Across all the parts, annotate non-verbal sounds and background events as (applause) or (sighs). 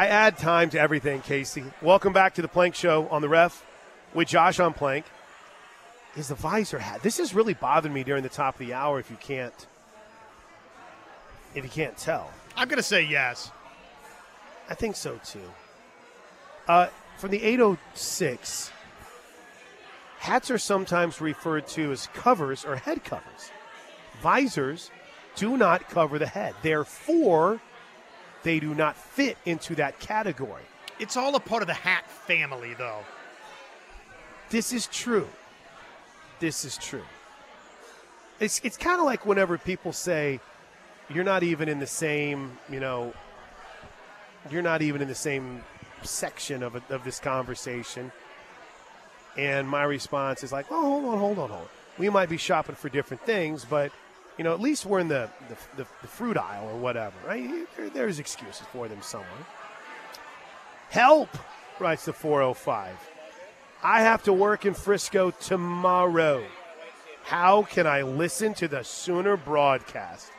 I add time to everything, Casey. Welcome back to the Plank Show on the ref with Josh on Plank. Is the visor hat? This has really bothered me during the top of the hour. If you can't, if you can't tell, I'm going to say yes. I think so too. Uh, from the 806, hats are sometimes referred to as covers or head covers. Visors do not cover the head. Therefore, they do not fit into that category. It's all a part of the hat family, though. This is true. This is true. It's it's kind of like whenever people say you're not even in the same, you know, you're not even in the same section of, a, of this conversation. And my response is like, oh, hold on, hold on, hold on. We might be shopping for different things, but you know, at least we're in the the, the, the fruit aisle or whatever, right? There, there's excuses for them somewhere. Help, writes the 405. I have to work in Frisco tomorrow. How can I listen to the Sooner broadcast?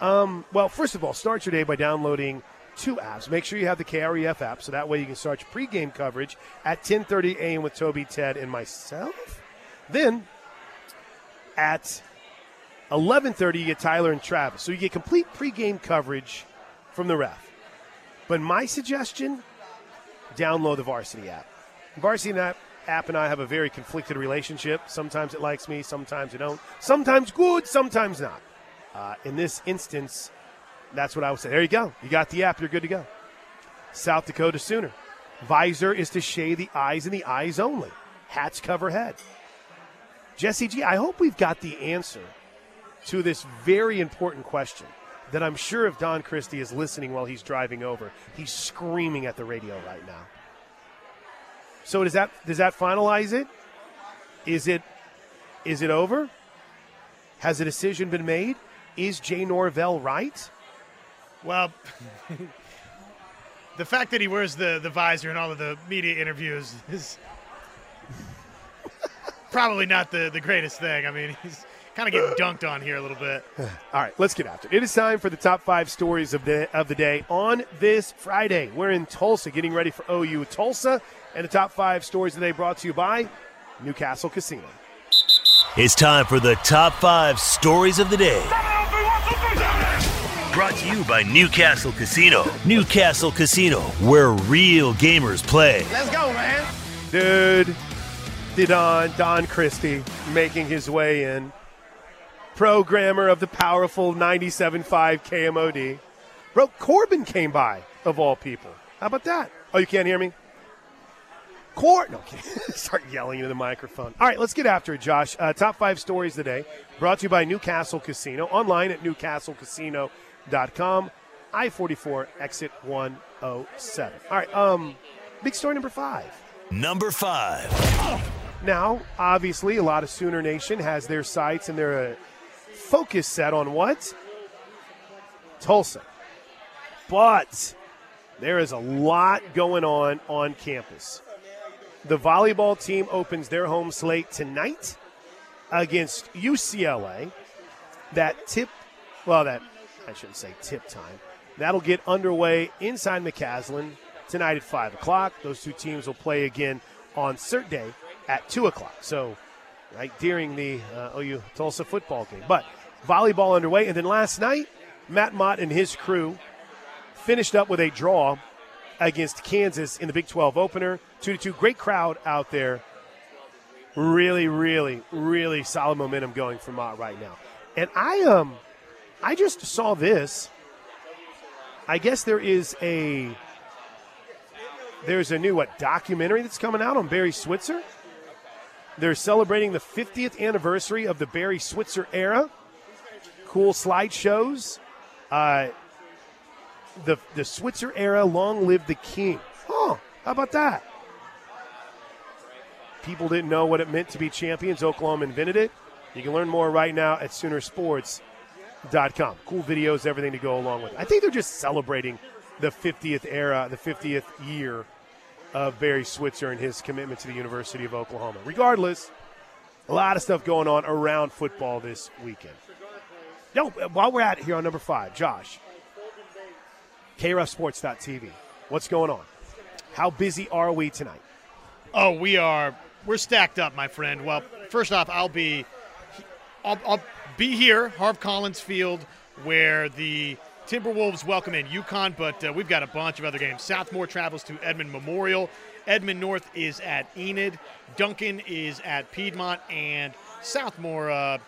Um, well, first of all, start your day by downloading two apps. Make sure you have the KREF app, so that way you can start your pregame coverage at 10:30 a.m. with Toby, Ted, and myself. Then at 11:30 you get Tyler and Travis, so you get complete pregame coverage from the ref. But my suggestion: download the Varsity app. Varsity app app and I have a very conflicted relationship. Sometimes it likes me, sometimes it don't. Sometimes good, sometimes not. Uh, in this instance, that's what I would say. There you go. You got the app. You're good to go. South Dakota Sooner. Visor is to shade the eyes and the eyes only. Hats cover head. Jesse G, I hope we've got the answer to this very important question that I'm sure if Don Christie is listening while he's driving over, he's screaming at the radio right now. So does that does that finalize it? Is it is it over? Has a decision been made? Is Jay Norvell right? Well, (laughs) the fact that he wears the, the visor in all of the media interviews is probably not the, the greatest thing. I mean, (laughs) he's kind of getting (sighs) dunked on here a little bit. (sighs) All right, let's get after it. It is time for the top five stories of the of the day on this Friday. We're in Tulsa, getting ready for OU Tulsa, and the top five stories of the brought to you by Newcastle Casino. It's time for the top five stories of the day. Brought to you by Newcastle Casino. Newcastle Casino, where real gamers play. Let's go, man. Dude, Don, Don Christie making his way in. Programmer of the powerful 97.5 KMOD. Bro, Corbin came by, of all people. How about that? Oh, you can't hear me? Court. No, (laughs) start yelling into the microphone. All right, let's get after it, Josh. Uh, top five stories today, brought to you by Newcastle Casino. Online at newcastlecasino.com. I 44 exit 107. All right, um, big story number five. Number five. Now, obviously, a lot of Sooner Nation has their sights and their uh, focus set on what? Tulsa. But there is a lot going on on campus. The volleyball team opens their home slate tonight against UCLA. That tip, well, that I shouldn't say tip time. That'll get underway inside McCasland tonight at 5 o'clock. Those two teams will play again on cert day at 2 o'clock. So, right during the uh, OU Tulsa football game. But volleyball underway. And then last night, Matt Mott and his crew finished up with a draw against Kansas in the Big 12 opener. 2 to 2. Great crowd out there. Really, really, really solid momentum going for Mott right now. And I um I just saw this. I guess there is a there's a new what documentary that's coming out on Barry Switzer. They're celebrating the 50th anniversary of the Barry Switzer era. Cool slideshows. Uh, the the Switzer era, long live the king. Huh? How about that? People didn't know what it meant to be champions. Oklahoma invented it. You can learn more right now at Soonersports.com. Cool videos, everything to go along with it. I think they're just celebrating the 50th era, the 50th year of Barry Switzer and his commitment to the University of Oklahoma. Regardless, a lot of stuff going on around football this weekend. No, while we're at it here on number five, Josh, KRefSports.tv. What's going on? How busy are we tonight? Oh, we are. We're stacked up, my friend. Well, first off, I'll be, I'll, I'll be here, Harve Collins Field, where the Timberwolves welcome in Yukon, but uh, we've got a bunch of other games. Southmoore travels to Edmond Memorial. Edmond North is at Enid. Duncan is at Piedmont, and Southmoore, uh,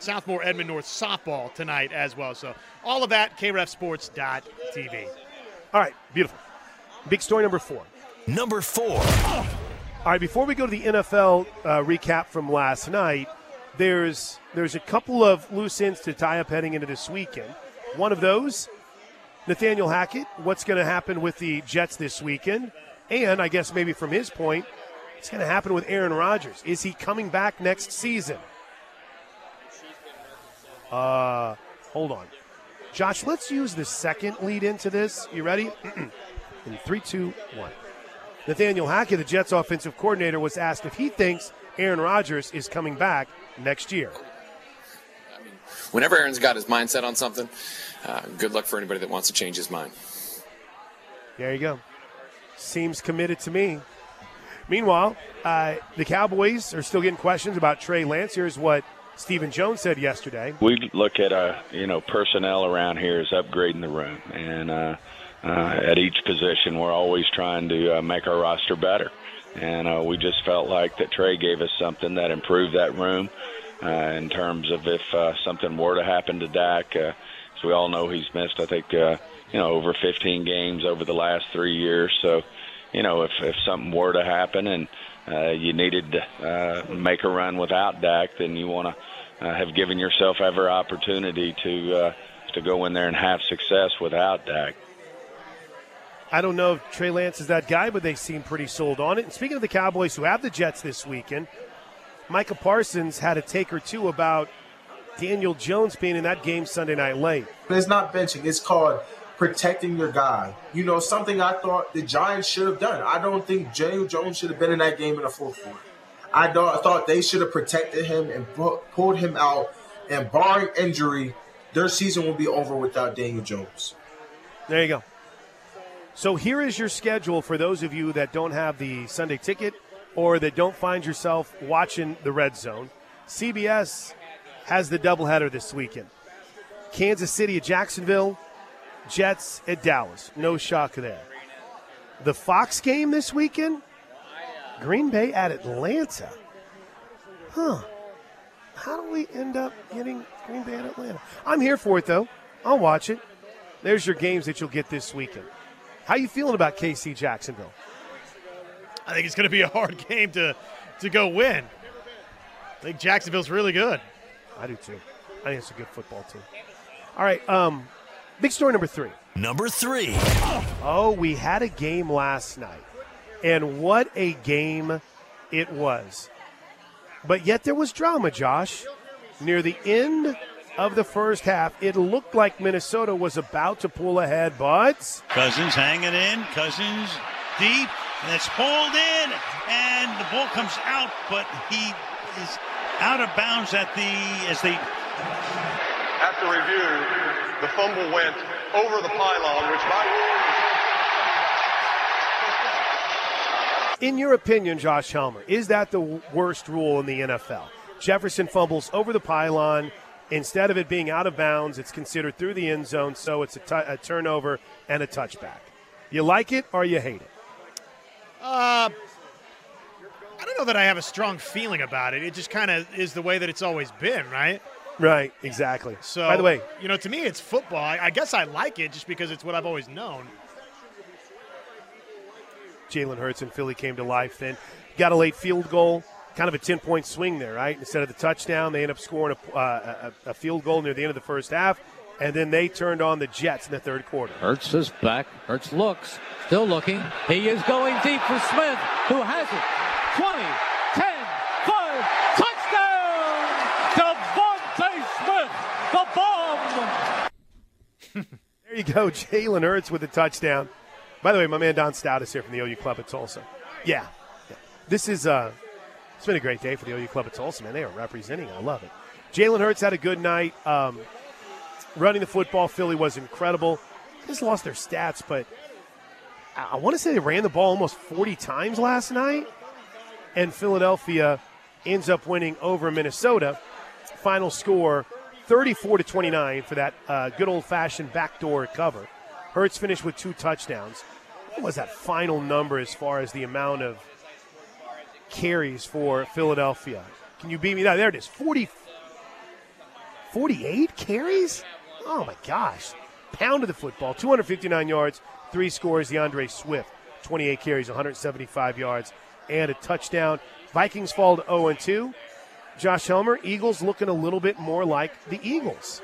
Southmoore Edmond North softball tonight as well. So all of that, krefsports.tv. All right, beautiful. Big story number four. Number four. All right, before we go to the NFL uh, recap from last night, there's there's a couple of loose ends to tie up heading into this weekend. One of those, Nathaniel Hackett. What's going to happen with the Jets this weekend? And I guess maybe from his point, what's going to happen with Aaron Rodgers? Is he coming back next season? Uh, hold on, Josh. Let's use the second lead into this. You ready? (clears throat) In three, two, one. Nathaniel Hackett, the Jets offensive coordinator, was asked if he thinks Aaron Rodgers is coming back next year. Whenever Aaron's got his mindset on something, uh, good luck for anybody that wants to change his mind. There you go. Seems committed to me. Meanwhile, uh, the Cowboys are still getting questions about Trey Lance. Here's what Stephen Jones said yesterday. We look at uh, you know personnel around here as upgrading the room, and uh, uh, at each position, we're always trying to uh, make our roster better. And uh, we just felt like that Trey gave us something that improved that room uh, in terms of if uh, something were to happen to Dak. Uh, as we all know, he's missed, I think, uh, you know, over 15 games over the last three years. So, you know, if, if something were to happen and uh, you needed to uh, make a run without Dak, then you want to uh, have given yourself every opportunity to uh, to go in there and have success without Dak. I don't know if Trey Lance is that guy, but they seem pretty sold on it. And speaking of the Cowboys who have the Jets this weekend, Micah Parsons had a take or two about Daniel Jones being in that game Sunday night late. It's not benching. It's called protecting your guy. You know, something I thought the Giants should have done. I don't think Daniel Jones should have been in that game in the fourth quarter. I thought they should have protected him and pulled him out. And barring injury, their season will be over without Daniel Jones. There you go. So here is your schedule for those of you that don't have the Sunday ticket or that don't find yourself watching the red zone. CBS has the doubleheader this weekend. Kansas City at Jacksonville, Jets at Dallas. No shock there. The Fox game this weekend, Green Bay at Atlanta. Huh. How do we end up getting Green Bay at Atlanta? I'm here for it though. I'll watch it. There's your games that you'll get this weekend. How you feeling about KC Jacksonville? I think it's going to be a hard game to to go win. I think Jacksonville's really good. I do too. I think it's a good football team. All right, um, big story number three. Number three. Oh, we had a game last night, and what a game it was. But yet there was drama, Josh. Near the end of the first half. It looked like Minnesota was about to pull ahead, but Cousins hanging in, Cousins deep, and it's pulled in, and the ball comes out, but he is out of bounds at the as they. After review, the fumble went over the pylon, which by rule. In your opinion, Josh Helmer, is that the worst rule in the NFL? Jefferson fumbles over the pylon Instead of it being out of bounds, it's considered through the end zone, so it's a, t- a turnover and a touchback. You like it or you hate it? Uh, I don't know that I have a strong feeling about it. It just kind of is the way that it's always been, right? Right, exactly. So, by the way, you know, to me, it's football. I, I guess I like it just because it's what I've always known. Jalen Hurts and Philly came to life. Then got a late field goal kind of a 10 point swing there, right? Instead of the touchdown, they end up scoring a, uh, a, a, field goal near the end of the first half, and then they turned on the Jets in the third quarter. Hurts is back. Hurts looks, still looking. He is going deep for Smith, who has it. 20, 10, 5, touchdown! DeVonta Smith, the bomb! there you go, Jalen Hurts with a touchdown. By the way, my man Don Stout is here from the OU Club at Tulsa. Yeah. yeah. This is uh, it's been a great day for the OU Club at Tulsa, man. They are representing. I love it. Jalen Hurts had a good night. Um, running the football, Philly was incredible. just lost their stats, but I, want to say they ran the ball almost 40 times last night, and Philadelphia ends up winning over Minnesota. Final score 34 to 29 for that uh, good old fashioned backdoor cover. Hurts finished with two touchdowns. What was that final number as far as the amount of carries for Philadelphia? Can you beat me? There it is 40, 48 carries? Oh my gosh. Pounded the football, 259 yards, three scores. D'Andre Swift, 28 carries, 175 yards, and a touchdown. Vikings fall to 0 2. Josh Helmer, Eagles looking a little bit more like the Eagles.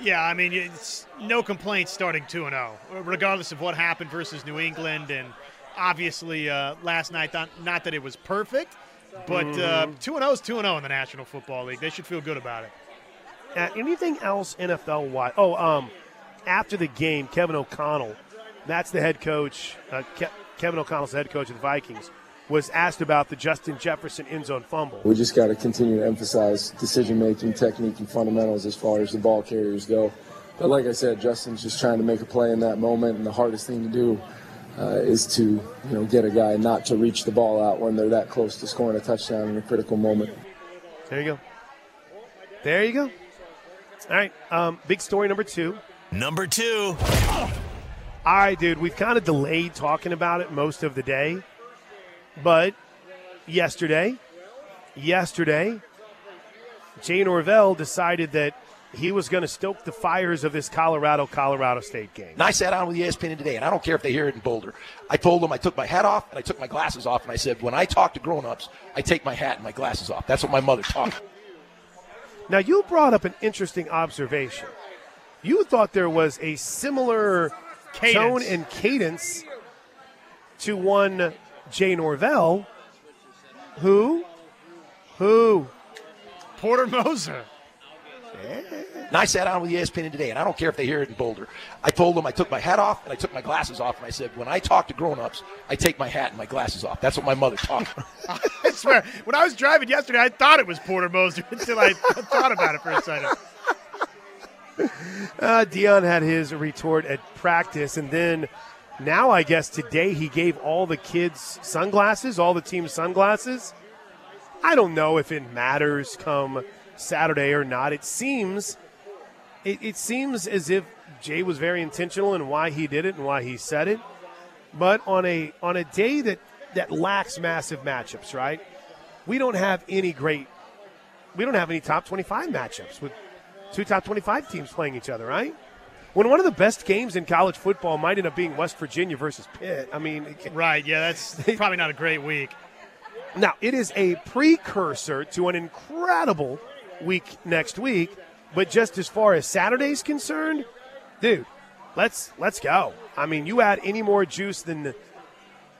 Yeah, I mean, it's no complaints starting 2 0, regardless of what happened versus New England. And obviously, uh, last night, not, that it was perfect, but uh, Mm-hmm. 2 0 is 2 0 in the National Football League. They should feel good about it. Uh, anything else NFL wise? Oh, um, after the game, Kevin O'Connell, that's the head coach, uh, Ke- Kevin O'Connell's the head coach of the Vikings, was asked about the Justin Jefferson end zone fumble. We just got to continue to emphasize decision making, technique, and fundamentals as far as the ball carriers go. But like I said, Justin's just trying to make a play in that moment, and the hardest thing to do uh, is to you know get a guy not to reach the ball out when they're that close to scoring a touchdown in a critical moment. There you go. There you go. All right, um, big story number two. Number two. All right, dude, we've kind of delayed talking about it most of the day, but yesterday, yesterday, Jay Norvell decided that he was going to stoke the fires of this Colorado Colorado State game. And I sat down with ESPN today, and I don't care if they hear it in Boulder. I told them I took my hat off and I took my glasses off, and I said, when I talk to grown-ups, I take my hat and my glasses off. That's what my mother taught me. Now, you brought up an interesting observation. You thought there was a similar Cadence. tone and cadence to one Jay Norvell, who, who, Porter Moser. And I sat down with E ESPN today, and I don't care if they hear it in Boulder. I told them I took my hat off and I took my glasses off, and I said, when I talk to grown-ups, I take my hat and my glasses off. That's what my mother taught me. (laughs) I swear, when I was driving yesterday, I thought it was Porter Moser (laughs) until I thought about it for a second. (laughs) Uh, Deion had his retort at practice, and then now I guess today he gave all the kids sunglasses, all the team sunglasses. I don't know if it matters come Saturday or not. It seems, it, it seems as if Jay was very intentional in why he did it and why he said it. But on a on a day that that lacks massive matchups, right? We don't have any great, we don't have any top twenty five matchups with two top 25 teams playing each other, right? When one of the best games in college football might end up being West Virginia versus Pitt. I mean, Right, yeah, that's (laughs) probably not a great week. now it is a precursor to an incredible week next week, but just as far as Saturday's concerned, dude, let's let's go. I mean, you add any more juice than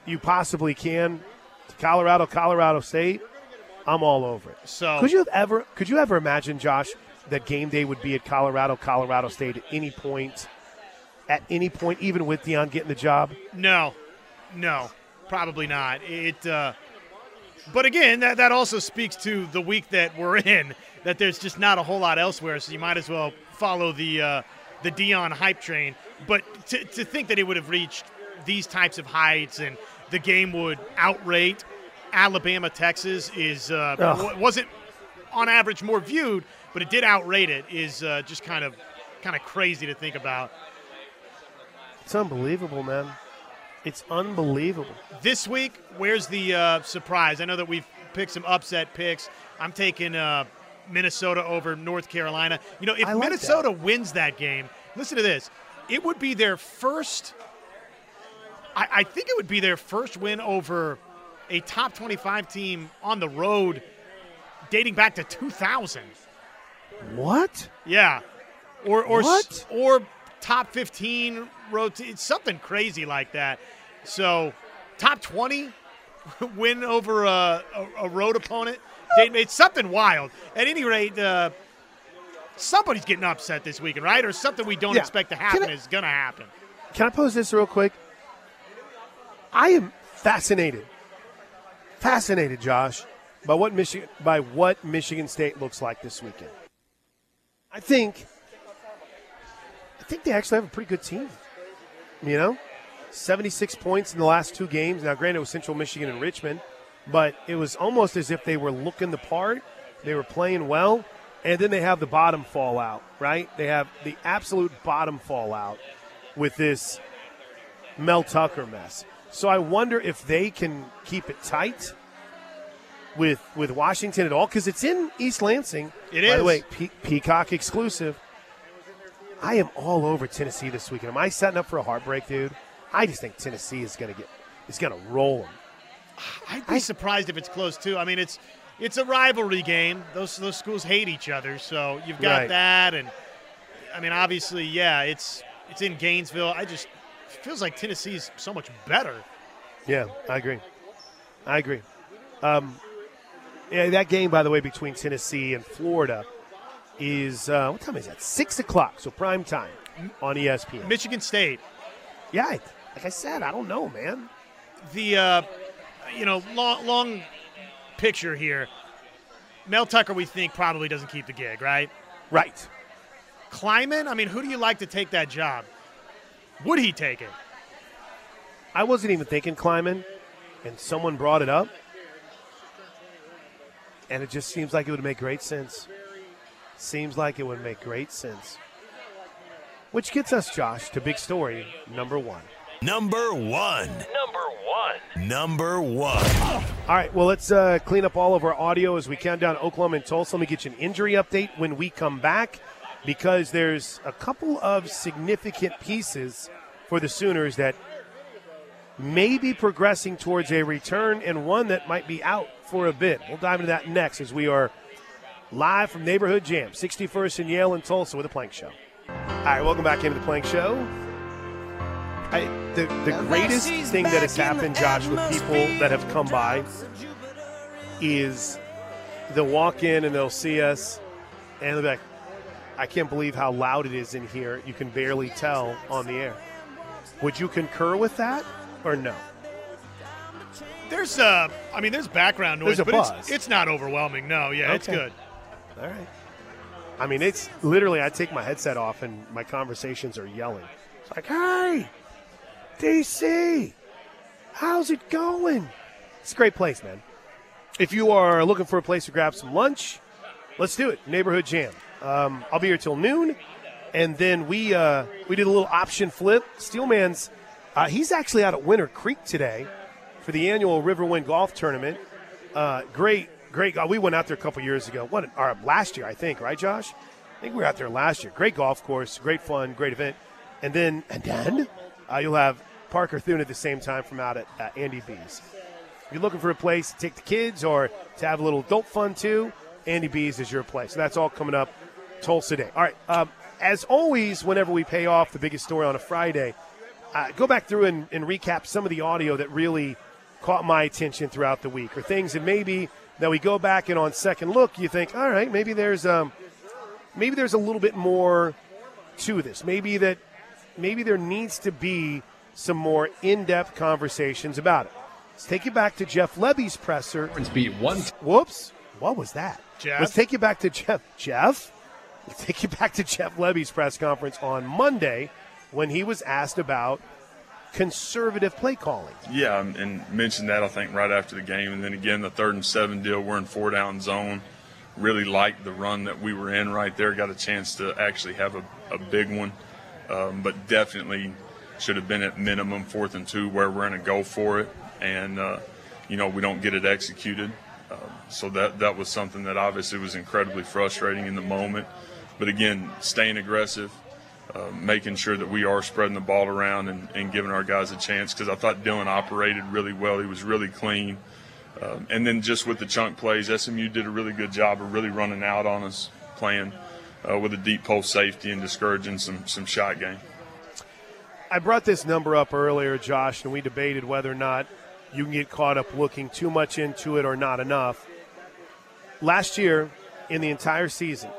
you possibly can to Colorado, Colorado State, I'm all over it. So Could you have ever could you ever imagine, Josh, that game day would be at Colorado, Colorado State at any point, at any point, even with Deion getting the job? No, no, probably not. It. Uh, but again, that that also speaks to the week that we're in. That there's just not a whole lot elsewhere, so you might as well follow the uh, the Deion hype train. But to to think that it would have reached these types of heights and the game would outrate Alabama, Texas is uh, Ugh. wasn't on average more viewed, but it did outrate it. Is uh, just kind of kind of crazy to think about. It's unbelievable, man. It's unbelievable. This week, where's the uh, surprise? I know that we've picked some upset picks. I'm taking uh, Minnesota over North Carolina. You know, if like Minnesota wins that game, listen to this. It would be their first. I, I think it would be their first win over a top 25 team on the road, dating back to 2000. What? Yeah, or or What? or top fifteen road. It's something crazy like that. So top twenty (laughs) win over a, a, a road opponent. They, it's something wild. At any rate, uh, somebody's getting upset this weekend, right? Or something we don't Yeah. expect to happen I- is going to happen. Can I pose this real quick? I am fascinated, fascinated, Josh, by what Michigan by what Michigan State looks like this weekend. I think, I think they actually have a pretty good team. You know, 76 points in the last two games. Now, granted, it was Central Michigan and Richmond, but it was almost as if they were looking the part. They were playing well, and then they have the bottom fall out, right? They have the absolute bottom fall out with this Mel Tucker mess. So I wonder if they can keep it tight with with Washington at all because it's in East Lansing. It By is. the way, Pe- Peacock exclusive. I am all over Tennessee this weekend. Am I setting up for a heartbreak, dude? I just think Tennessee is going to get is going to roll them. I'd be surprised if it's close too. I mean, it's it's a rivalry game. Those those schools hate each other, so you've got Right. that, and I mean, obviously, yeah, it's it's in Gainesville. I just it feels like Tennessee's so much better. Yeah, I agree. I agree. Um, yeah, that game, by the way, between Tennessee and Florida is uh, what time is that? Six o'clock, so prime time on ESPN. Michigan State. Yeah, like I said, I don't know, man. The uh, you know long long picture here. Mel Tucker, we think probably doesn't keep the gig, right? Right. Klieman, I mean, who do you like to take that job? Would he take it? I wasn't even thinking Klieman, and someone brought it up, and it just seems like it would make great sense. Seems like it would make great sense. Which gets us, Josh, to big story number one. Number one. Number one. Number one. All right, well, let's uh, clean up all of our audio as we count down Oklahoma and Tulsa. Let me get you an injury update when we come back because there's a couple of significant pieces for the Sooners that may be progressing towards a return and one that might be out for a bit. We'll dive into that next as we are live from Neighborhood Jam, 61st and Yale and Tulsa with a Plank Show. All right, welcome back into the Plank Show. I, the, the greatest thing that has happened, Josh, with people that have come by is they'll walk in and they'll see us and they'll be like, I can't believe how loud it is in here. You can barely tell on the air. Would you concur with that or no? There's uh, I mean, there's background noise, There's a but buzz. it's it's not overwhelming. No, yeah, it's good. All right. I mean, it's literally, I take my headset off and my conversations are yelling. It's like, hey, DC, how's it going? It's a great place, man. If you are looking for a place to grab some lunch, let's do it. Neighborhood Jam. Um, I'll be here till noon, and then we uh, we did a little option flip. Steelman's uh, he's actually out at Winter Creek today for the annual Riverwind Golf Tournament. Uh, great, great. We went out there a couple years ago. What? Or last year, I think. Right, Josh? I think we were out there last year. Great golf course, great fun, great event. And then, and then uh, you'll have Parker Thune at the same time from out at uh, Andy B's. If you're looking for a place to take the kids or to have a little adult fun too, Andy B's is your place. So that's all coming up Tulsa Day. All right. Um, as always, whenever we pay off the biggest story on a Friday, uh, go back through and, and recap some of the audio that really caught my attention throughout the week, or things that maybe that we go back and on second look, you think, all right, maybe there's um, maybe there's a little bit more to this. Maybe that maybe there needs to be some more in-depth conversations about it. Let's take you back to Jeff Lebby's presser. Beat one. Whoops. What was that? Jeff? Let's take you back to Jeff. Jeff? Let's take you back to Jeff Lebby's press conference on Monday when he was asked about conservative play calling. Yeah, and- and mentioned that I think right after the game, and then again the third and seven deal. We're in four down zone. Really liked the run that we were in right there. Got a chance to actually have a, a big one, um, but definitely should have been at minimum fourth and two where we're going to go for it, and uh, you know we don't get it executed. Um, so that that was something that obviously was incredibly frustrating in the moment. But again, staying aggressive, uh, making sure that we are spreading the ball around and, and giving our guys a chance because I thought Dillon operated really well. He was really clean. Um, and then just with the chunk plays, SMU did a really good job of really running out on us, playing uh, with a deep post safety and discouraging some, some shot game. I brought this number up earlier, Josh, and we debated whether or not you can get caught up looking too much into it or not enough. Last year, in the entire season,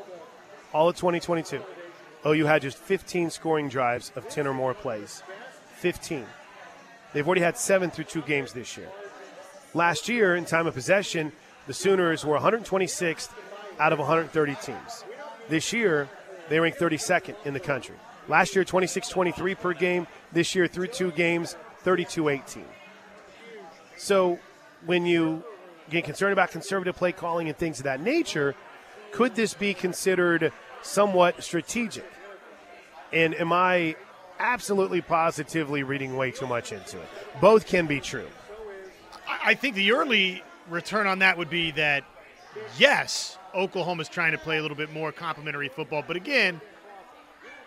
all of 2022, OU had just 15 scoring drives of 10 or more plays. 15. They've already had seven through two games this year. Last year, in time of possession, the Sooners were 126th out of 130 teams. This year, they ranked 32nd in the country. Last year, 26 23 per game. This year, through two games, 32 18. So when you get concerned about conservative play calling and things of that nature, could this be considered somewhat strategic? And am I absolutely positively reading way too much into it? Both can be true. I think the early return on that would be that yes, Oklahoma's trying to play a little bit more complementary football, but again,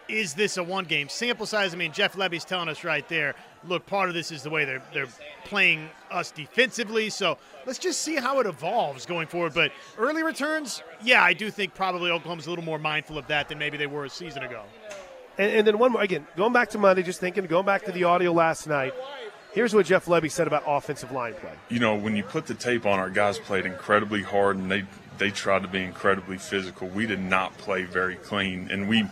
is this a one game sample size? I mean, Jeff Lebby's telling us right there. Look, part of this is the way they're they're playing us defensively. So let's just see how it evolves going forward. But early returns, yeah, I do think probably Oklahoma's a little more mindful of that than maybe they were a season ago. And, and then one more again, going back to Monday, just thinking, going back to the audio last night. Here's what Jeff Lebby said about offensive line play. you know, when you put the tape on, our guys played incredibly hard and they they tried to be incredibly physical. We did not play very clean, and we,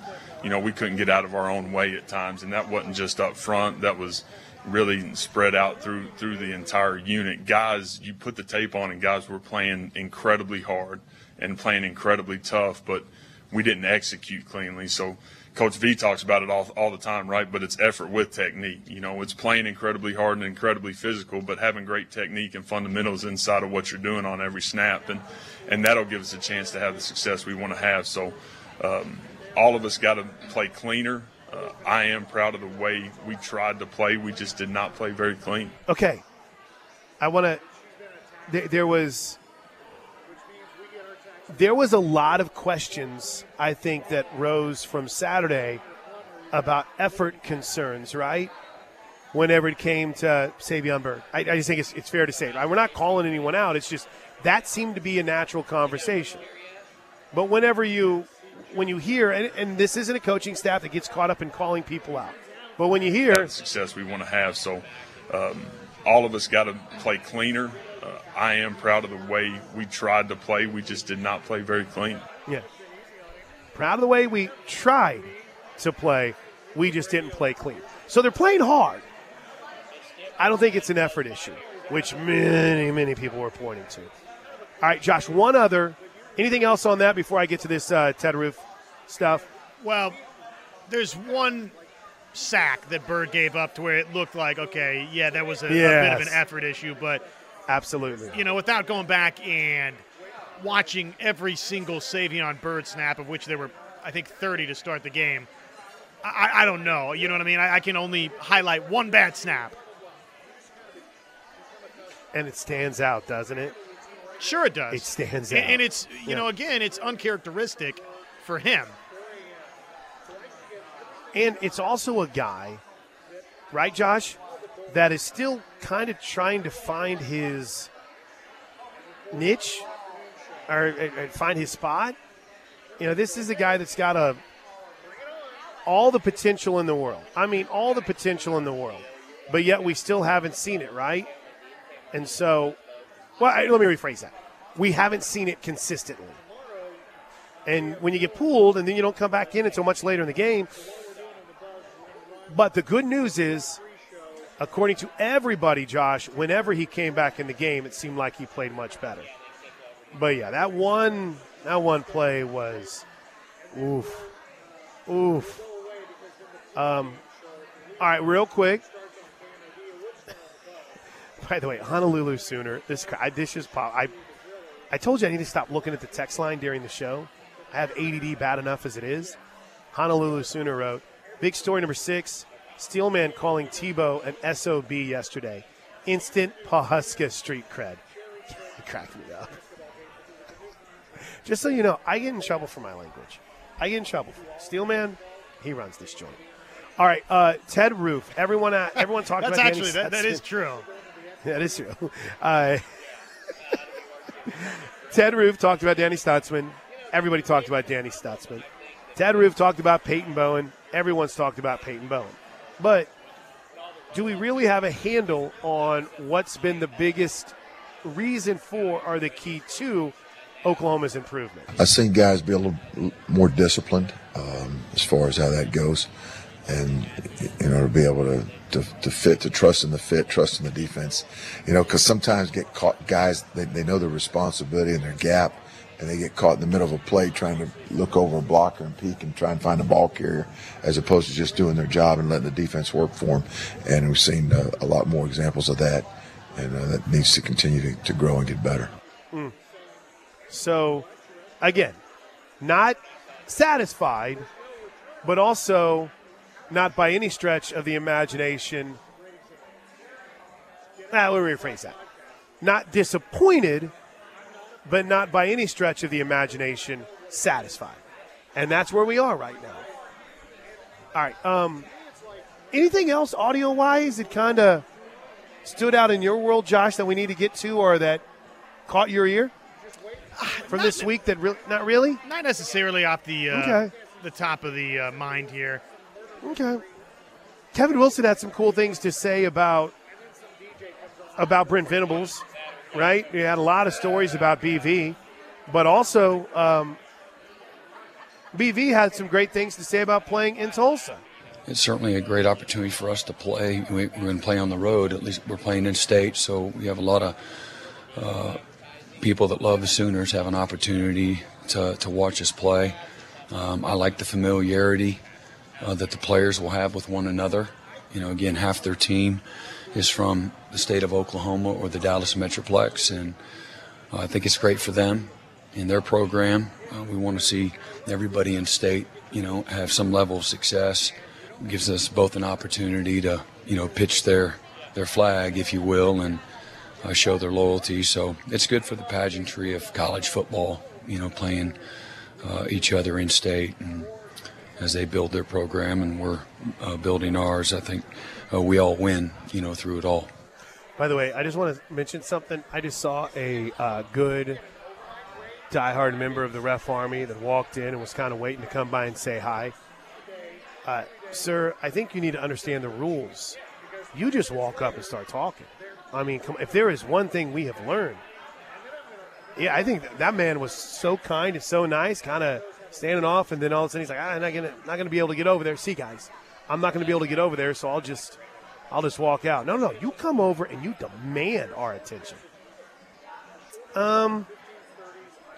you know, we couldn't get out of our own way at times, and that wasn't just up front. That was really spread out through through the entire unit. Guys, you put the tape on, and guys were playing incredibly hard and playing incredibly tough, but we didn't execute cleanly. So Coach V talks about it all, all the time, right? But it's effort with technique. You know, it's playing incredibly hard and incredibly physical, but having great technique and fundamentals inside of what you're doing on every snap, and and that'll give us a chance to have the success we want to have. So, um, all of us got to play cleaner. Uh, I am proud of the way we tried to play. We just did not play very clean. Okay, I want to. There, there was. There was a lot of questions, I think, that rose from Saturday about effort concerns, right? Whenever it came to Savion Byrd. I, I just think it's, it's fair to say. We're not calling anyone out. It's just that seemed to be a natural conversation. But whenever you when you hear, and, and this isn't a coaching staff that gets caught up in calling people out, but when you hear success we want to have. So, um, all of us got to play cleaner. Uh, I am proud of the way we tried to play. We just did not play very clean. Yeah. Proud of the way we tried to play. We just didn't play clean. So they're playing hard. I don't think it's an effort issue, which many, many people were pointing to. All right, Josh, one other. Anything else on that before I get to this uh, Ted Roof stuff? Well, there's one sack that Byrd gave up to where it looked like, okay, yeah, that was a, a bit of an effort issue, but Absolutely. you know, without going back and watching every single Savion Byrd snap, of which there were, I think, 30 to start the game, I, I don't know. You know what I mean? I, I can only highlight one bad snap. And it stands out, doesn't it? Sure, it does. It stands And- out. And it's, you Yeah. know, again, it's uncharacteristic for him. And it's also a guy, right, Josh, that is still kind of trying to find his niche or, or- find his spot. You know, this is a guy that's got a all the potential in the world. I mean, all the potential in the world, but yet we still haven't seen it, right? And so, well, let me rephrase that: we haven't seen it consistently. And when you get pulled and then you don't come back in until much later in the game, but the good news is, according to everybody, Josh, whenever he came back in the game, it seemed like he played much better. But yeah, that one that one play was oof. Oof. Um all right, real quick. (laughs) By the way, Honolulu Sooner. This I, this just pop. I I told you I need to stop looking at the text line during the show. I have ADD bad enough as it is. Honolulu Sooner wrote, Big story number six Steelman calling Tebow an SOB yesterday. Instant Pawhuska street cred. (laughs) Cracked me up. Just so you know, I get in trouble for my language. I get in trouble. For Steelman, he runs this joint. All right, uh, Ted Roof. Everyone, uh, (laughs) everyone talked That's about actually, Danny that, that is true. (laughs) That is true. Uh, Ted Roof talked about Danny Stutsman. Everybody talked about Danny Stutsman. Ted Roof talked about Peyton Bowen. Everyone's talked about Peyton Bowen. But do we really have a handle on what's been the biggest reason for or the key to Oklahoma's improvement? I've seen guys be a little more disciplined um, as far as how that goes, and you know to be able to to, to fit, to trust in the fit, trust in the defense. You know, because sometimes get caught guys they, they know their responsibility and their gap, and they get caught in the middle of a play trying to look over a blocker and peek and try and find a ball carrier as opposed to just doing their job and letting the defense work for them. And we've seen uh, a lot more examples of that, and uh, that needs to continue to, to grow and get better. Mm. So, again, not satisfied, but also not by any stretch of the imagination. Ah, let me rephrase that. Not disappointed, but not by any stretch of the imagination satisfied. And that's where we are right now. All right. Um, anything else audio wise that kind of stood out in your world, Josh, that we need to get to or that caught your ear from this week? That re- not really. Not necessarily off the uh, Okay. the top of the uh, mind here. Okay. Kevin Wilson had some cool things to say about about Brent Venables, right? He had a lot of stories about BV, but also um, BV had some great things to say about playing in Tulsa. It's certainly a great opportunity for us to play. We, we're going to play on the road. At least we're playing in state, so we have a lot of uh, people that love the Sooners have an opportunity to, to watch us play. Um, I like the familiarity uh, that the players will have with one another. You know, again, half their team is from the state of Oklahoma or the Dallas Metroplex, and uh, I think it's great for them in their program. Uh, we want to see everybody in state, you know, have some level of success. It gives us both an opportunity to, you know, pitch their their flag, if you will, and uh, show their loyalty. So it's good for the pageantry of college football, you know, playing uh, each other in state and as they build their program and we're uh, building ours. I think uh, we all win, you know, through it all. By the way, I just want to mention something. I just saw a uh, good diehard member of the Ref Army that walked in and was kind of waiting to come by and say hi. Uh, sir, I think you need to understand the rules. You just walk up and start talking. I mean, come, if there is one thing we have learned, yeah, I think that, man was so kind and so nice, kind of standing off, and then all of a sudden he's like, ah, "I'm not gonna, not gonna be able to get over there." See, guys, I'm not gonna be able to get over there, so I'll just, I'll just walk out. No, no, you come over and you demand our attention. Um,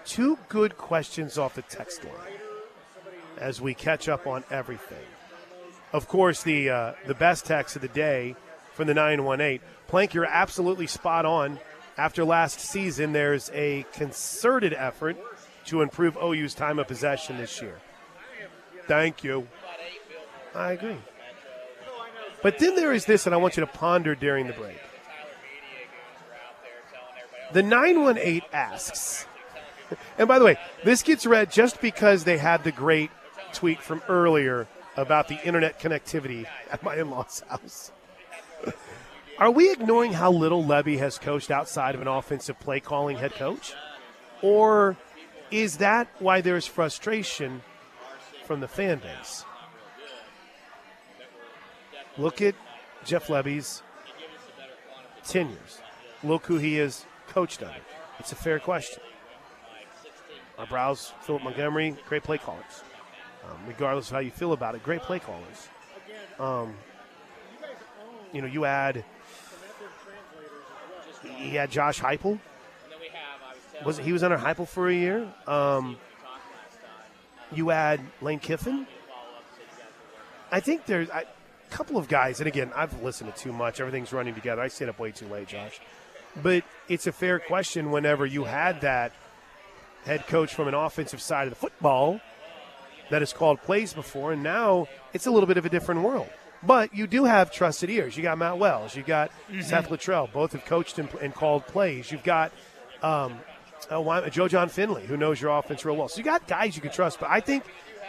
two good questions off the text line as we catch up on everything. Of course, the uh, the best text of the day from the 918. Plank, you're absolutely spot on. After last season, there's a concerted effort to improve OU's time of possession this year. Thank you. I agree. But then there is this, and I want you to ponder during the break. The 918 asks, (laughs) and by the way, this gets read just because they had the great tweet from earlier about the internet connectivity (laughs) at my in law's house. (laughs) Are we ignoring how little Lebby has coached outside of an offensive play calling head coach? Or is that why there's frustration from the fan base? Look at Jeff Lebby's tenures. Look who he has coached under. It's a fair question. Art Briles, Philip Montgomery, great play callers. Um, regardless of how you feel about it, great play callers. Um, you know, you add he had Josh Heupel. Was he was under Heupel for a year? Um, you add Lane Kiffin. I think there's a couple of guys, and again, I've listened to too much. Everything's running together. I stayed up way too late, Josh. But it's a fair question whenever you had that head coach from an offensive side of the football that has called plays before, and now it's a little bit of a different world. But you do have trusted ears. You got Matt Wells. You got Mhm. Seth Littrell. Both have coached and, and called plays. You've got um, uh, why- Joe Jon Finley, who knows your offense real well. So you got guys you can trust. But I think,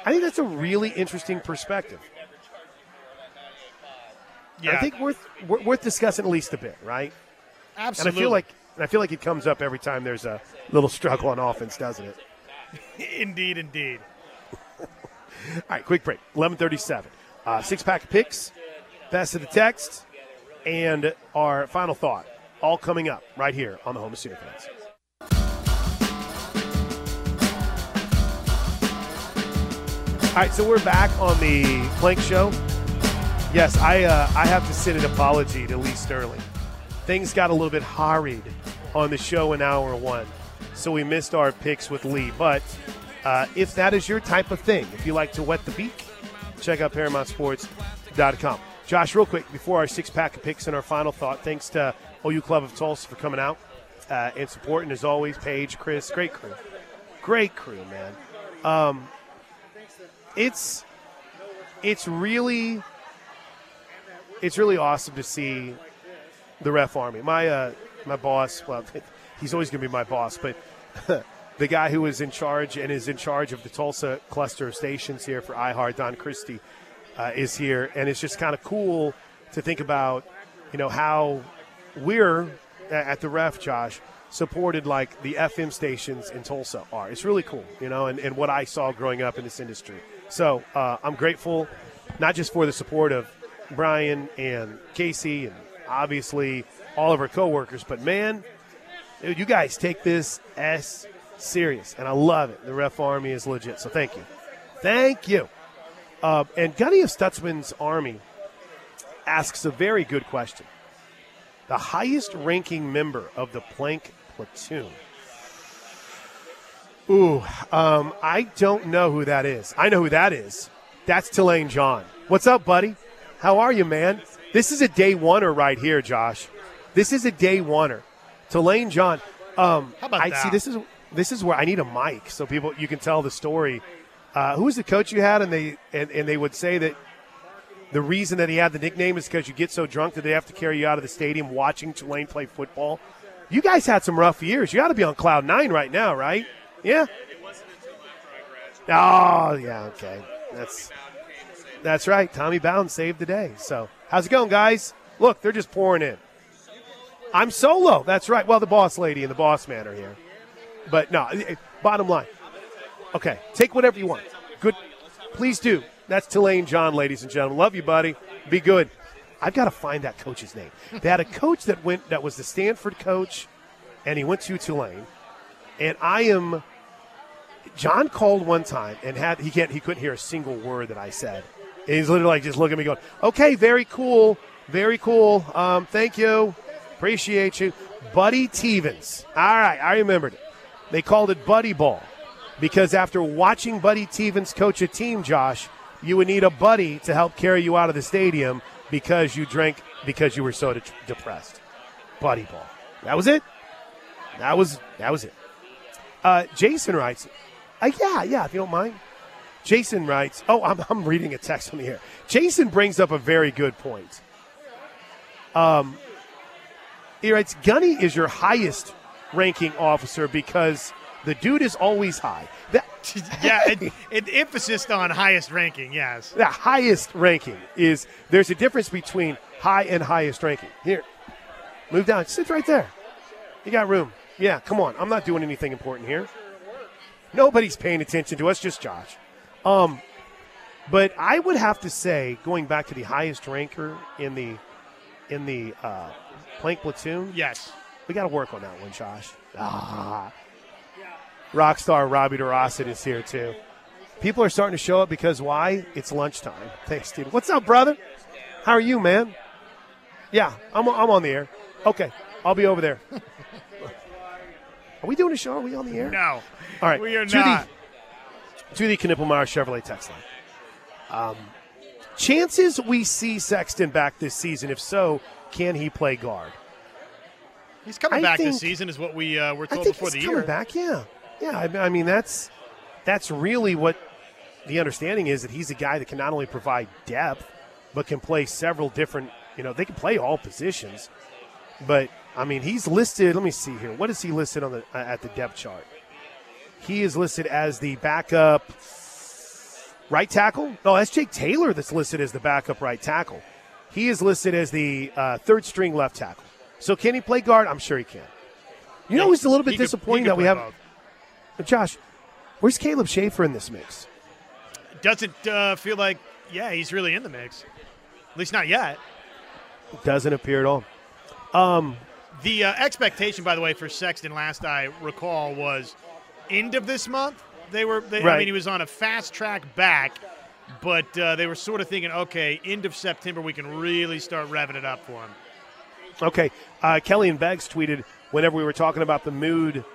I think that's a really interesting perspective. Yeah. I think worth worth discussing at least a bit, right? Absolutely. And I feel like and I feel like it comes up every time there's a little struggle on offense, doesn't it? (laughs) indeed, indeed. All right, quick break. Eleven thirty-seven. Uh, six pack of picks, best of the text, and our final thought. All coming up right here on the Home of Sooner Fans. All right, so we're back on the Plank Show. Yes, I uh, I have to send an apology to Lee Sterling. Things got a little bit hurried on the show in hour one. so we missed our picks with Lee. But uh, if that is your type of thing, if you like to wet the beak, check out ParamountSports.com. Josh, real quick, before our six pack of picks and our final thought, thanks to OU Club of Tulsa for coming out uh, and supporting, as always, Paige, Chris, great crew. Great crew, man. Um, it's it's really it's really awesome to see the ref army. My uh, my boss, well, (laughs) he's always going to be my boss, but (laughs) the guy who is in charge and is in charge of the Tulsa cluster of stations here for iHeart, Don Christie, uh, is here, and it's just kind of cool to think about, you know, how we're at the ref, Josh, supported like the FM stations in Tulsa are. It's really cool, you know, and, and what I saw growing up in this industry. So uh, I'm grateful, not just for the support of Brian and Casey and obviously all of our coworkers, but man, you guys take this as serious, and I love it. The ref army is legit, so thank you. Thank you. Uh, and Gunny of Stutsman's Army asks a very good question. The highest ranking member of the plank platoon. Ooh, um, I don't know who that is. I know who that is. That's Tulane John. What's up, buddy? How are you, man? This is a day oneer right here, Josh. This is a day oneer. Tulane John. Um, How about I that? see. This is this is where I need a mic so people you can tell the story. Uh, who was the coach you had? And they and, and they would say that the reason that he had the nickname is because you get so drunk that they have to carry you out of the stadium watching Tulane play football. You guys had some rough years. You got to be on cloud nine right now, right? Yeah. Oh yeah, okay. That's that's right. Tommy Bowden saved the day. So how's it going, guys? Look, they're just pouring in. I'm solo. That's right. Well, the boss lady and the boss man are here. But no, eh, bottom line. Okay, take whatever you want. Good. Please do. That's Tulane John, ladies and gentlemen. Love you, buddy. Be good. I've got to find that coach's name. They had a coach that went that was the Stanford coach, and he went to Tulane. And I am. John called one time and had he can't he couldn't hear a single word that I said. And he's literally like just looking at me going, "Okay, very cool, very cool. Um, thank you, appreciate you, Buddy Teevens." All right, I remembered it. They called it Buddy Ball because after watching Buddy Teevens coach a team, Josh, you would need a buddy to help carry you out of the stadium because you drank because you were so de- depressed. Buddy Ball. That was it. That was that was it. Uh, Jason writes, uh, yeah, yeah, if you don't mind. Jason writes, oh, I'm, I'm reading a text on the air. Jason brings up a very good point. Um, he writes, Gunny is your highest ranking officer because the dude is always high. That, (laughs) yeah, it, it, emphasis on highest ranking, yes. The highest ranking is there's a difference between high and highest ranking. Here, move down. Sit right there. You got room. Yeah, come on. I'm not doing anything important here. Nobody's paying attention to us, just Josh. Um, but I would have to say, going back to the highest ranker in the in the uh, plank platoon, yes, we got to work on that one, Josh. Ah, Rockstar Robbie DeRosset is here too. People are starting to show up because why? It's lunchtime. (laughs) Thanks, dude. What's up, brother? How are you, man? Yeah, I'm, I'm on the air. Okay, I'll be over there. (laughs) are we doing a show? Are we on the air? No. All right. We are to not. The, to the Knippelmeyer Chevrolet text line. Um, chances we see Sexton back this season. If so, can he play guard? He's coming I back think- this season, is what we uh, were told before he's the coming year. back. Yeah, yeah. I, I mean, that's that's really what the understanding is that he's a guy that can not only provide depth, but can play several different. You know, they can play all positions. But I mean, he's listed. Let me see here. What is he listed on the uh, at the depth chart? He is listed as the backup right tackle. No, that's Jake Taylor that's listed as the backup right tackle. He is listed as the uh, third string left tackle. So can he play guard? I'm sure he can. You know, it's a little bit could- disappointing that we have. Josh, where's Caleb Shaffer in this mix? Doesn't uh, feel like, yeah, he's really in the mix. At least not yet. Doesn't appear at all. Um, The uh, expectation, by the way, for Sexton, last I recall, was end of this month. They were, they, I mean, he was on a fast track back, but uh, they were sort of thinking, okay, end of September, we can really start revving it up for him. Okay. Uh, Kelly and Beggs tweeted whenever we were talking about the mood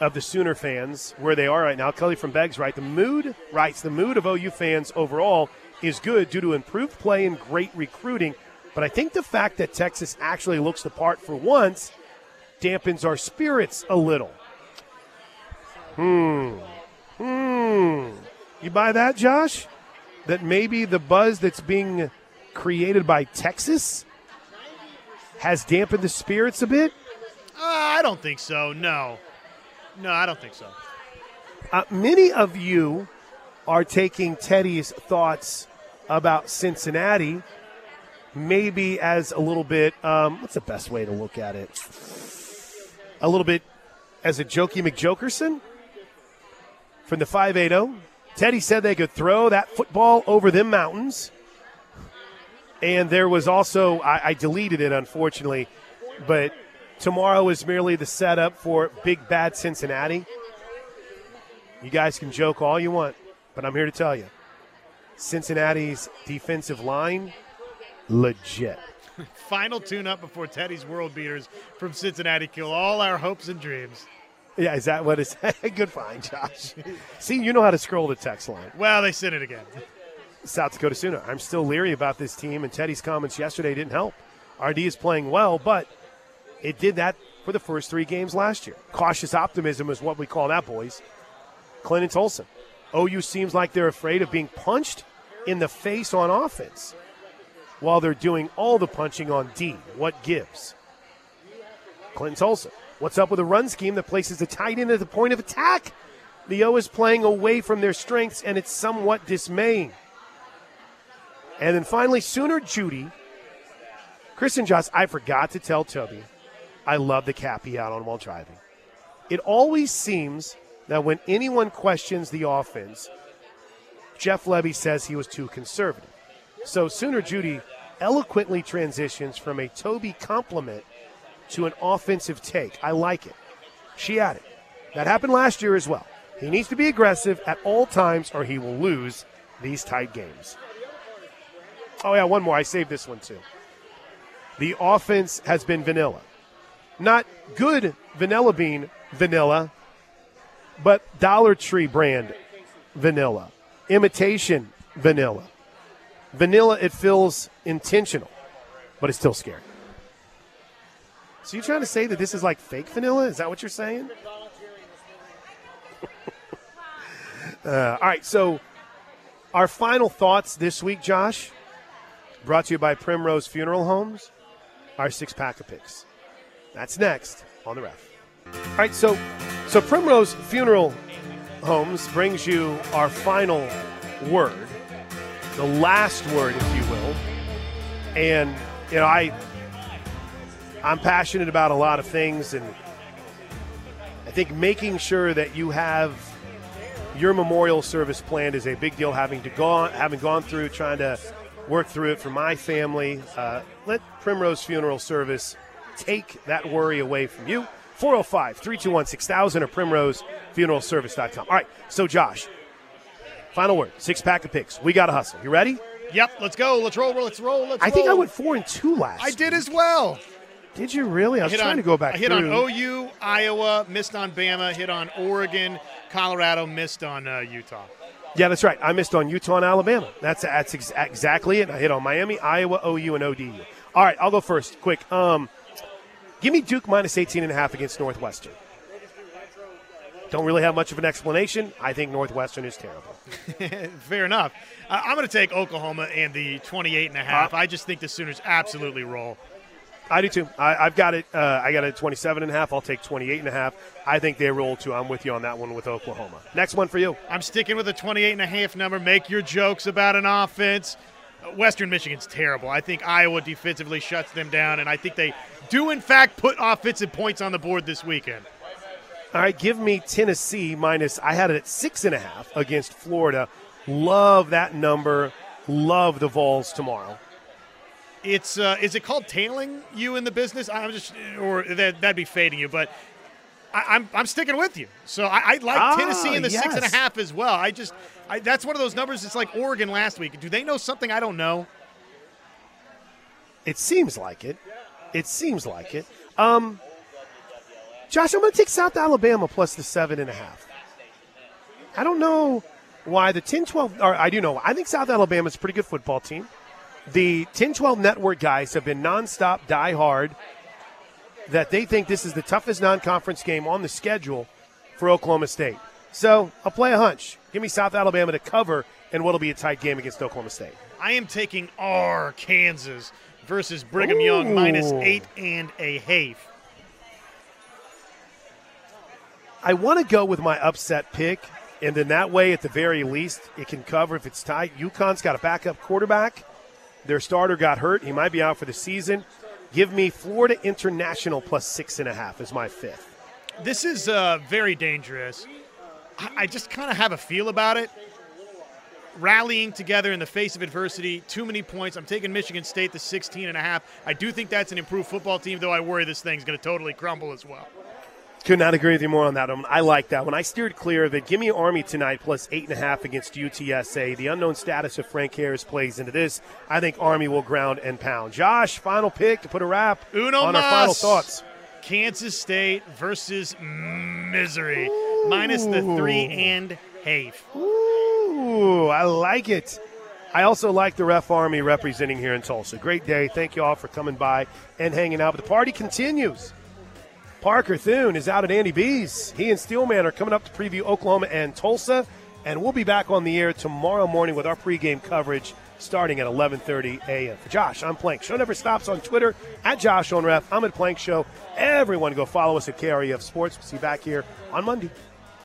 of the Sooner fans where they are right now. Kelly from Beggs right. The mood writes the mood of OU fans overall is good due to improved play and great recruiting. But I think the fact that Texas actually looks the part for once dampens our spirits a little. Hmm. Hmm. You buy that, Josh? That maybe the buzz that's being created by Texas has dampened the spirits a bit? Uh, I don't think so. No. No, I don't think so. Uh, many of you are taking Teddy's thoughts about Cincinnati maybe as a little bit, um, what's the best way to look at it? A little bit as a jokey McJokerson from the 580. Teddy said they could throw that football over them mountains. And there was also, I, I deleted it unfortunately, but tomorrow is merely the setup for Big Bad Cincinnati. You guys can joke all you want, but I'm here to tell you Cincinnati's defensive line, legit. (laughs) Final tune up before Teddy's World Beaters from Cincinnati kill all our hopes and dreams. Yeah, is that what it's? (laughs) Good find, Josh. See, you know how to scroll the text line. Well, they sent it again. South Dakota Sooner. I'm still leery about this team, and Teddy's comments yesterday didn't help. RD is playing well, but it did that for the first three games last year. Cautious optimism is what we call that, boys. Clinton Tolson. OU seems like they're afraid of being punched in the face on offense while they're doing all the punching on D. What gives? Clinton Tolson. What's up with a run scheme that places the tight end at the point of attack? The O is playing away from their strengths, and it's somewhat dismaying. And then finally, Sooner Judy. Kristen Joss, I forgot to tell Toby, I love the cap he had on while driving. It always seems that when anyone questions the offense, Jeff Lebby says he was too conservative. So Sooner Judy eloquently transitions from a Toby compliment to an offensive take. I like it. She added. That happened last year as well. He needs to be aggressive at all times or he will lose these tight games. Oh, yeah, one more. I saved this one too. The offense has been vanilla. Not good vanilla bean vanilla, but Dollar Tree brand vanilla, imitation vanilla. Vanilla, it feels intentional, but it's still scary. So you're trying to say that this is like fake vanilla? Is that what you're saying? (laughs) uh, all right, so our final thoughts this week, Josh, brought to you by Primrose Funeral Homes, our six pack of picks. That's next on the ref. All right, so so Primrose Funeral Homes brings you our final word, the last word, if you will. And you know, I I'm passionate about a lot of things, and I think making sure that you have your memorial service planned is a big deal. Having to go having gone through trying to work through it for my family, uh, let Primrose Funeral Service take that worry away from you. 405 321 6000 or primrosefuneralservice.com. All right, so Josh, final word six pack of picks. We got to hustle. You ready? Yep, let's go. Let's roll. Let's roll. Let's roll. I think I went four and two last. I did as well. Did you really? I was hit trying on, to go back I hit through. on OU, Iowa, missed on Bama, hit on Oregon, Colorado, missed on uh, Utah. Yeah, that's right. I missed on Utah and Alabama. That's that's ex- exactly it. I hit on Miami, Iowa, OU, and ODU. All right, I'll go first. Quick. Um, give me Duke minus 18 and a half against Northwestern. Don't really have much of an explanation. I think Northwestern is terrible. (laughs) Fair enough. Uh, I'm going to take Oklahoma and the 28 and a half. Uh, I just think the Sooners absolutely roll. I do too. I, I've got it. Uh, I got it at 27 and a half. I'll take 28 and a half. I think they roll too. I'm with you on that one with Oklahoma. Next one for you. I'm sticking with the 28 and a half number. Make your jokes about an offense. Uh, Western Michigan's terrible. I think Iowa defensively shuts them down, and I think they do, in fact, put offensive points on the board this weekend. All right, give me Tennessee minus. I had it at six and a half against Florida. Love that number. Love the Vols tomorrow. It's uh, is it called tailing you in the business? I'm just, or that that'd be fading you, but I, am I'm, I'm sticking with you. So I, I like Ah, Tennessee in the six and a yes. half as well. I just I, that's one of those numbers. It's like Oregon last week. Do they know something I don't know? It seems like it. It seems like it. Um, Josh, I'm going to take South Alabama plus the seven and a half. I don't know why the 10 12, or I do know, I think South Alabama is a pretty good football team. The 10 12 network guys have been nonstop, die hard, that they think this is the toughest non conference game on the schedule for Oklahoma State. So I'll play a hunch. Give me South Alabama to cover and what'll be a tight game against Oklahoma State. I am taking Arkansas versus Brigham Young eight and a half. I want to go with my upset pick, and then that way, at the very least, it can cover if it's tight. UConn's got a backup quarterback. Their starter got hurt. He might be out for the season. Give me Florida International plus six and a half as my fifth. This is uh, very dangerous. I, I just kind of have a feel about it. Rallying together in the face of adversity, too many points. I'm taking Michigan State to 16 and a half. I do think that's an improved football team, though I worry this thing's going to totally crumble as well. Could not agree with you more on that one. I like that one. I steered clear of it. Give me Army tonight plus eight and a half against UTSA. The unknown status of Frank Harris plays into this. I think Army will ground and pound. Josh, final pick to put a wrap Uno on our final thoughts. Kansas State versus Missouri. Minus the three and half. Ooh, I like it. I also like the Ref Army representing here in Tulsa. Great day. Thank you all for coming by and hanging out. But the party continues. Parker Thune is out at Andy B's. He and Steelman are coming up to preview Oklahoma and Tulsa, and we'll be back on the air tomorrow morning with our pregame coverage starting at 11:30 a.m. For Josh, I'm Plank. Show never stops on Twitter at Josh on Ref. I'm at Plank Show. Everyone go follow us at KREF Sports. We'll see you back here on Monday.